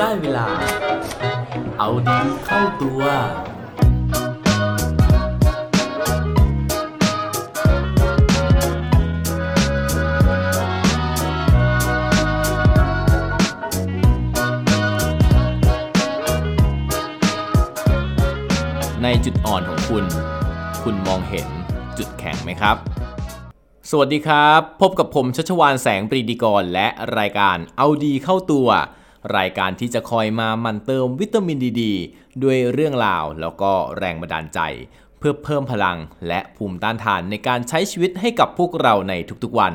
ได้เวลา เอาดีเข้าตัว ในจุดอ่อนของคุณ คุณมองเห็นจุดแข็งไหมครับสวัสดีครับ พบกับผมชัชวานแสงปรีดีกรและรายการเอาดีเข้าตัว รายการที่จะคอยมามันเติมวิตามินดีดด้วยเรื่องราวแล้วก็แรงบันดาลใจ เพื่อเพิ่มพลังและภูมิต้านทานในการใช้ชีวิตให้กับพวกเราในทุกๆวัน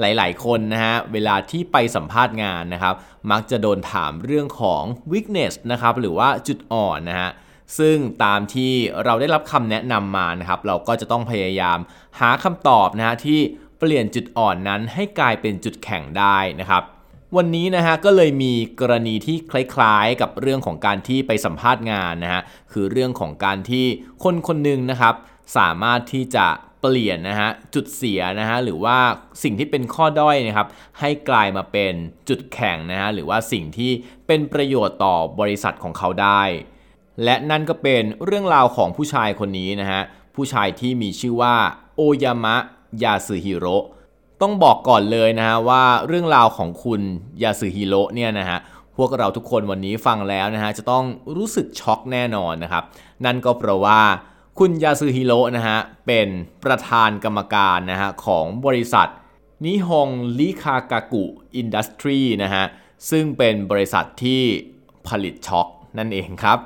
หลาย ๆ คนนะฮะ เวลาที่ไปสัมภาษณ์งานนะครับ มักจะโดนถามเรื่องของ weakness นะครับ หรือว่าจุดอ่อนนะฮะ ซึ่งตามที่เราได้รับคำแนะนำมานะครับ เราก็จะต้องพยายามหาคำตอบนะฮะที่เปลี่ยนจุดอ่อนนั้นให้กลายเป็นจุดแข็งได้นะครับ วันนี้นะฮะก็เลยมีกรณีที่คล้ายๆ กับเรื่องของการที่ไปสัมภาษณ์งานนะฮะคือเรื่องของการที่คนคนหนึ่งนะครับสามารถที่จะเปลี่ยนนะฮะจุดเสียนะฮะหรือว่าสิ่งที่เป็นข้อด้อยนะครับให้กลายมาเป็นจุดแข็งนะฮะหรือว่าสิ่งที่เป็นประโยชน์ต่อบริษัทของเขาได้ และนั่นก็เป็นเรื่องราวของผู้ชายคนนี้นะฮะผู้ชายที่มีชื่อว่าโอยามะยาสึฮิโร ต้องบอกก่อนเลยนะฮะว่าเรื่องราวของคุณยาสึฮิโร่เนี่ยนะฮะพวกเราทุกคนวันนี้ฟังแล้วนะฮะจะต้องรู้สึกช็อกแน่นอนนะครับ นั่นก็เพราะว่าคุณยาสึฮิโร่นะฮะเป็นประธานกรรมการนะฮะของบริษัทนิฮงลิคากากุอินดัสทรีนะฮะซึ่งเป็นบริษัทที่ผลิตช็อกนั่นเองครับ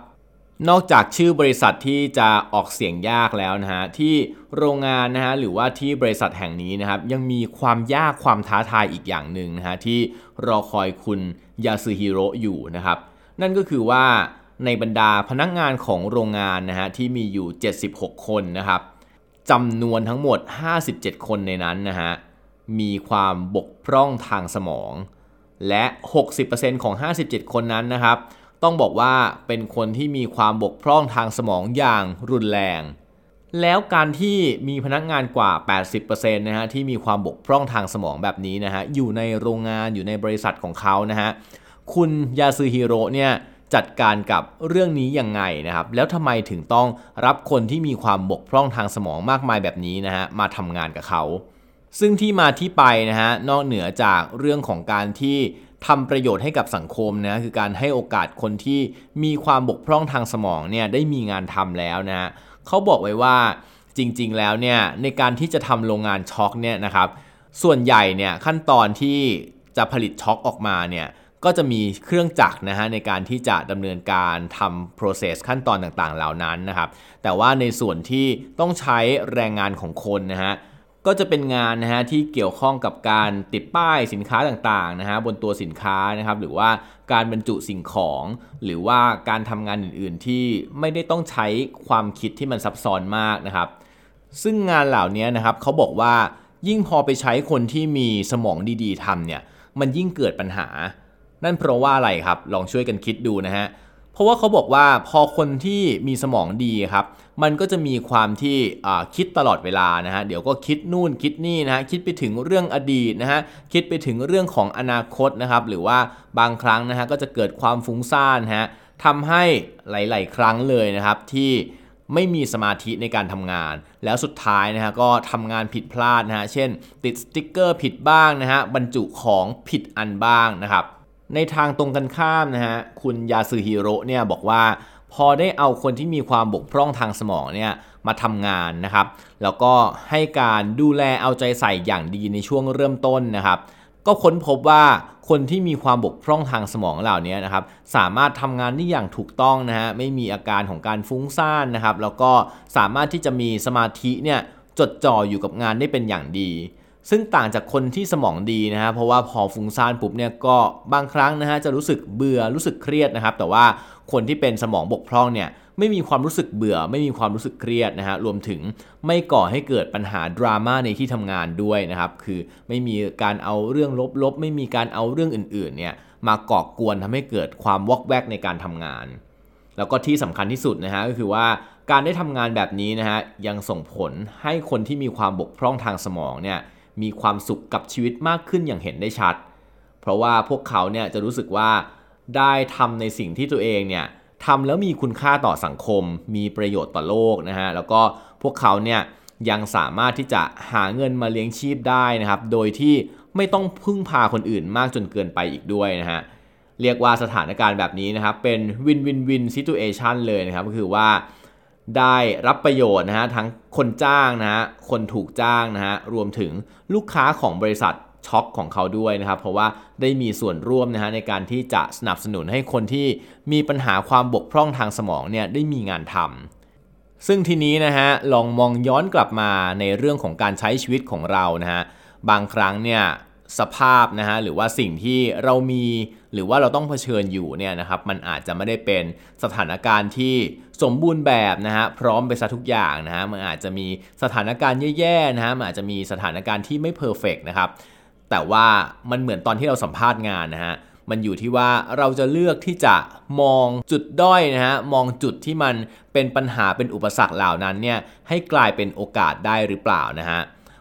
นอกจากชื่อบริษัทที่จะออกเสียงยากแล้วนะฮะที่โรงงานนะฮะหรือว่าที่บริษัทแห่งนี้นะครับยังมีความยากความท้าทายอีกอย่างหนึ่งนะฮะที่รอคอยคุณยาสึฮิโร่อยู่นะครับนั่นก็คือว่าในบรรดาพนักงานของโรงงานนะฮะที่มีอยู่ 76 คนนะครับจำนวนทั้งหมด 57 คนในนั้นนะฮะมีความบกพร่องทางสมอง และ 60%ของ 57 คนนั้นนะครับ ต้องบอกว่าเป็นคนที่มีความบกพร่องทางสมองอย่างรุนแรง แล้วการที่มีพนักงานกว่า 80%นะฮะที่มีความบกพร่องทางสมองแบบนี้นะฮะอยู่ในโรงงานอยู่ในบริษัทของเขานะฮะคุณยาซึฮิโร่เนี่ยจัดการกับเรื่องนี้ยังไงนะครับ แล้วทำไมถึงต้องรับคนที่มีความบกพร่องทางสมองมากมายแบบนี้นะฮะมาทำงานกับเขา ซึ่งที่มาที่ไปนะฮะนอกเหนือจากเรื่องของการที่ ทำประโยชน์ให้กับสังคมนะคือการให้โอกาสคนที่มีความบกพร่องทางสมองเนี่ยได้มีงานทำแล้วนะเขาบอกไว้ว่าจริงๆแล้วเนี่ยในการที่จะทำโรงงานช็อกเนี่ยนะครับส่วนใหญ่เนี่ยขั้นตอนที่จะผลิตช็อกออกมาเนี่ยก็จะมีเครื่องจักรนะฮะในการที่จะดำเนินการทำ process ขั้นตอนต่างๆ เหล่านั้นนะครับ แต่ว่าในส่วนที่ต้องใช้แรงงานของคนนะฮะ ก็จะเป็นงานนะฮะที่เกี่ยวข้องกับการติดป้ายสินค้าต่างๆนะฮะบนตัวสินค้านะครับหรือว่าการบรรจุสิ่งของ หรือว่าการทำงานอื่นๆที่ไม่ได้ต้องใช้ความคิดที่มันซับซ้อนมากนะครับ ซึ่งงานเหล่านี้นะครับเขาบอกว่ายิ่งพอไปใช้คนที่มีสมองดีๆทำเนี่ยมันยิ่งเกิดปัญหา นั่นเพราะว่าอะไรครับลองช่วยกันคิดดูนะฮะ เพราะว่าเขาบอกว่าพอคนที่มีสมองดีครับ มันก็จะมีความที่คิดตลอดเวลานะฮะ เดี๋ยวก็คิดนู่นคิดนี่นะฮะ คิดไปถึงเรื่องอดีตนะฮะ คิดไปถึงเรื่องของอนาคตนะครับ หรือว่าบางครั้งนะฮะก็จะเกิดความฟุ้งซ่านฮะทำให้หลาย ๆ ครั้งเลยนะครับที่ไม่มีสมาธิในการทำงาน แล้วสุดท้ายนะฮะก็ทำงานผิดพลาดนะฮะ เช่น ติดสติ๊กเกอร์ผิดบ้างนะฮะ บรรจุของผิดอันบ้างนะครับ ในทางตรงกันข้ามนะฮะคุณยาสึฮิโร่เนี่ยบอกว่าพอได้เอาคนที่มีความบกพร่องทางสมองเนี่ยมาทำงานนะครับ แล้วก็ให้การดูแลเอาใจใส่อย่างดีในช่วงเริ่มต้นนะครับ ก็ค้นพบว่าคนที่มีความบกพร่องทางสมองเหล่านี้นะครับ สามารถทำงานได้อย่างถูกต้องนะฮะไม่มีอาการของการฟุ้งซ่านนะครับ แล้วก็สามารถที่จะมีสมาธิเนี่ยจดจ่ออยู่กับงานได้เป็นอย่างดี ซึ่งต่างจากคนที่สมองดีนะฮะเพราะว่าพอฟุ้งซ่านปุ๊บเนี่ยก็บางครั้งนะฮะจะรู้สึกเบื่อรู้สึกเครียดนะครับ แต่ว่าคนที่เป็นสมองบกพร่องเนี่ยไม่มีความรู้สึกเบื่อ ไม่มีความรู้สึกเครียดนะฮะรวมถึงไม่ก่อให้เกิดปัญหาดราม่าในที่ทำงานด้วยนะครับ คือไม่มีการเอาเรื่องลบๆ ไม่มีการเอาเรื่องอื่นๆเนี่ยมาก่อกวนทำให้เกิดความวอกแวกในการทำงาน แล้วก็ที่สำคัญที่สุดนะฮะก็คือว่าการได้ทำงานแบบนี้นะฮะยังส่งผลให้คนที่มีความบกพร่องทางสมองเนี่ย มีความสุขกับชีวิตมากขึ้นอย่างเห็นได้ชัด เพราะว่าพวกเขาเนี่ยจะรู้สึกว่าได้ทำในสิ่งที่ตัวเองเนี่ยทำแล้วมีคุณค่าต่อสังคม มีประโยชน์ต่อโลกนะฮะ แล้วก็พวกเขาเนี่ยยังสามารถที่จะหาเงินมาเลี้ยงชีพได้นะครับ โดยที่ไม่ต้องพึ่งพาคนอื่นมากจนเกินไปอีกด้วยนะฮะ เรียกว่าสถานการณ์แบบนี้นะครับ เป็นวินวินวินซิทูเอชันเลยนะครับ ก็คือว่า ได้รับประโยชน์นะฮะทั้งคนจ้างนะฮะคนถูกจ้างนะฮะรวมถึงลูกค้าของบริษัทช็อคของเขาด้วยนะครับ เพราะว่าได้มีส่วนร่วมนะฮะในการที่จะสนับสนุนให้คนที่มีปัญหาความบกพร่องทางสมองเนี่ยได้มีงานทำซึ่งทีนี้นะฮะลองมองย้อนกลับมาในเรื่องของการใช้ชีวิตของเรานะฮะบางครั้งเนี่ย สภาพนะฮะหรือว่าสิ่งที่เรามีหรือว่าเราต้องเผชิญอยู่เนี่ยนะครับมันอาจจะไม่ได้เป็นสถานการณ์ที่สมบูรณ์แบบนะฮะพร้อมไปซะทุกอย่างนะฮะมันอาจจะมีสถานการณ์แย่ๆนะฮะมันอาจจะมีสถานการณ์ที่ไม่เพอร์เฟกนะครับแต่ว่ามันเหมือนตอนที่เราสัมภาษณ์งานนะฮะมันอยู่ที่ว่าเราจะเลือกที่จะมองจุดด้อยนะฮะมองจุดที่มันเป็นปัญหาเป็นอุปสรรคเหล่านั้นเนี่ยให้กลายเป็นโอกาสได้หรือเปล่านะฮะ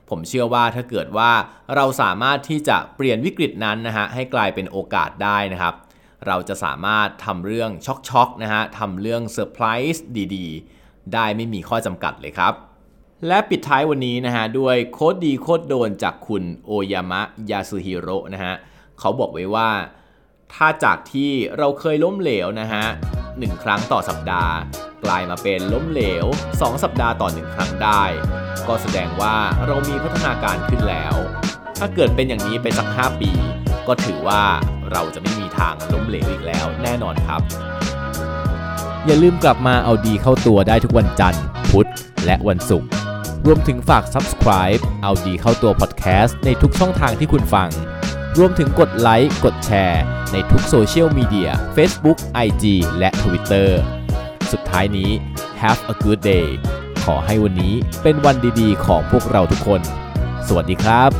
ผมเชื่อว่าถ้าเกิดว่าเราสามารถที่จะเปลี่ยนวิกฤตนั้นนะฮะให้กลายเป็นโอกาสได้นะครับ เราจะสามารถทำเรื่องช็อกๆนะฮะทำเรื่องเซอร์ไพรส์ดีๆ ได้ไม่มีข้อจำกัดเลยครับ และปิดท้ายวันนี้นะฮะด้วย quote ดี quote โดนจากคุณโอยามะยาสุฮิโร่นะฮะเขาบอกไว้ว่า ถ้าจากที่เราเคยล้มเหลวนะฮะหนึ่งครั้งต่อสัปดาห์ กลายมาเป็นล้มเหลว 2 สัปดาห์ต่อหนึ่งครั้งได้ ก็แสดงว่าเรามีพัฒนาการขึ้นแล้ว ถ้าเกิดเป็นอย่างนี้ไปสัก 5 ปี ก็ถือว่าเราจะไม่มีทางล้มเหลวอีกแล้วแน่นอนครับ อย่าลืมกลับมาเอาดีเข้าตัวได้ทุกวันจันทร์ พุธ และวันศุกร์รวมถึงฝาก subscribe เอาดีเข้าตัว podcast ในทุกช่องทางที่คุณฟัง รวมถึงกดไลค์ กดแชร์ ในทุกโซเชียลมีเดีย Facebook, IG และ Twitter สุดท้ายนี้ have a good day ขอให้วันนี้เป็นวันดีๆ ของพวกเราทุกคน สวัสดีครับ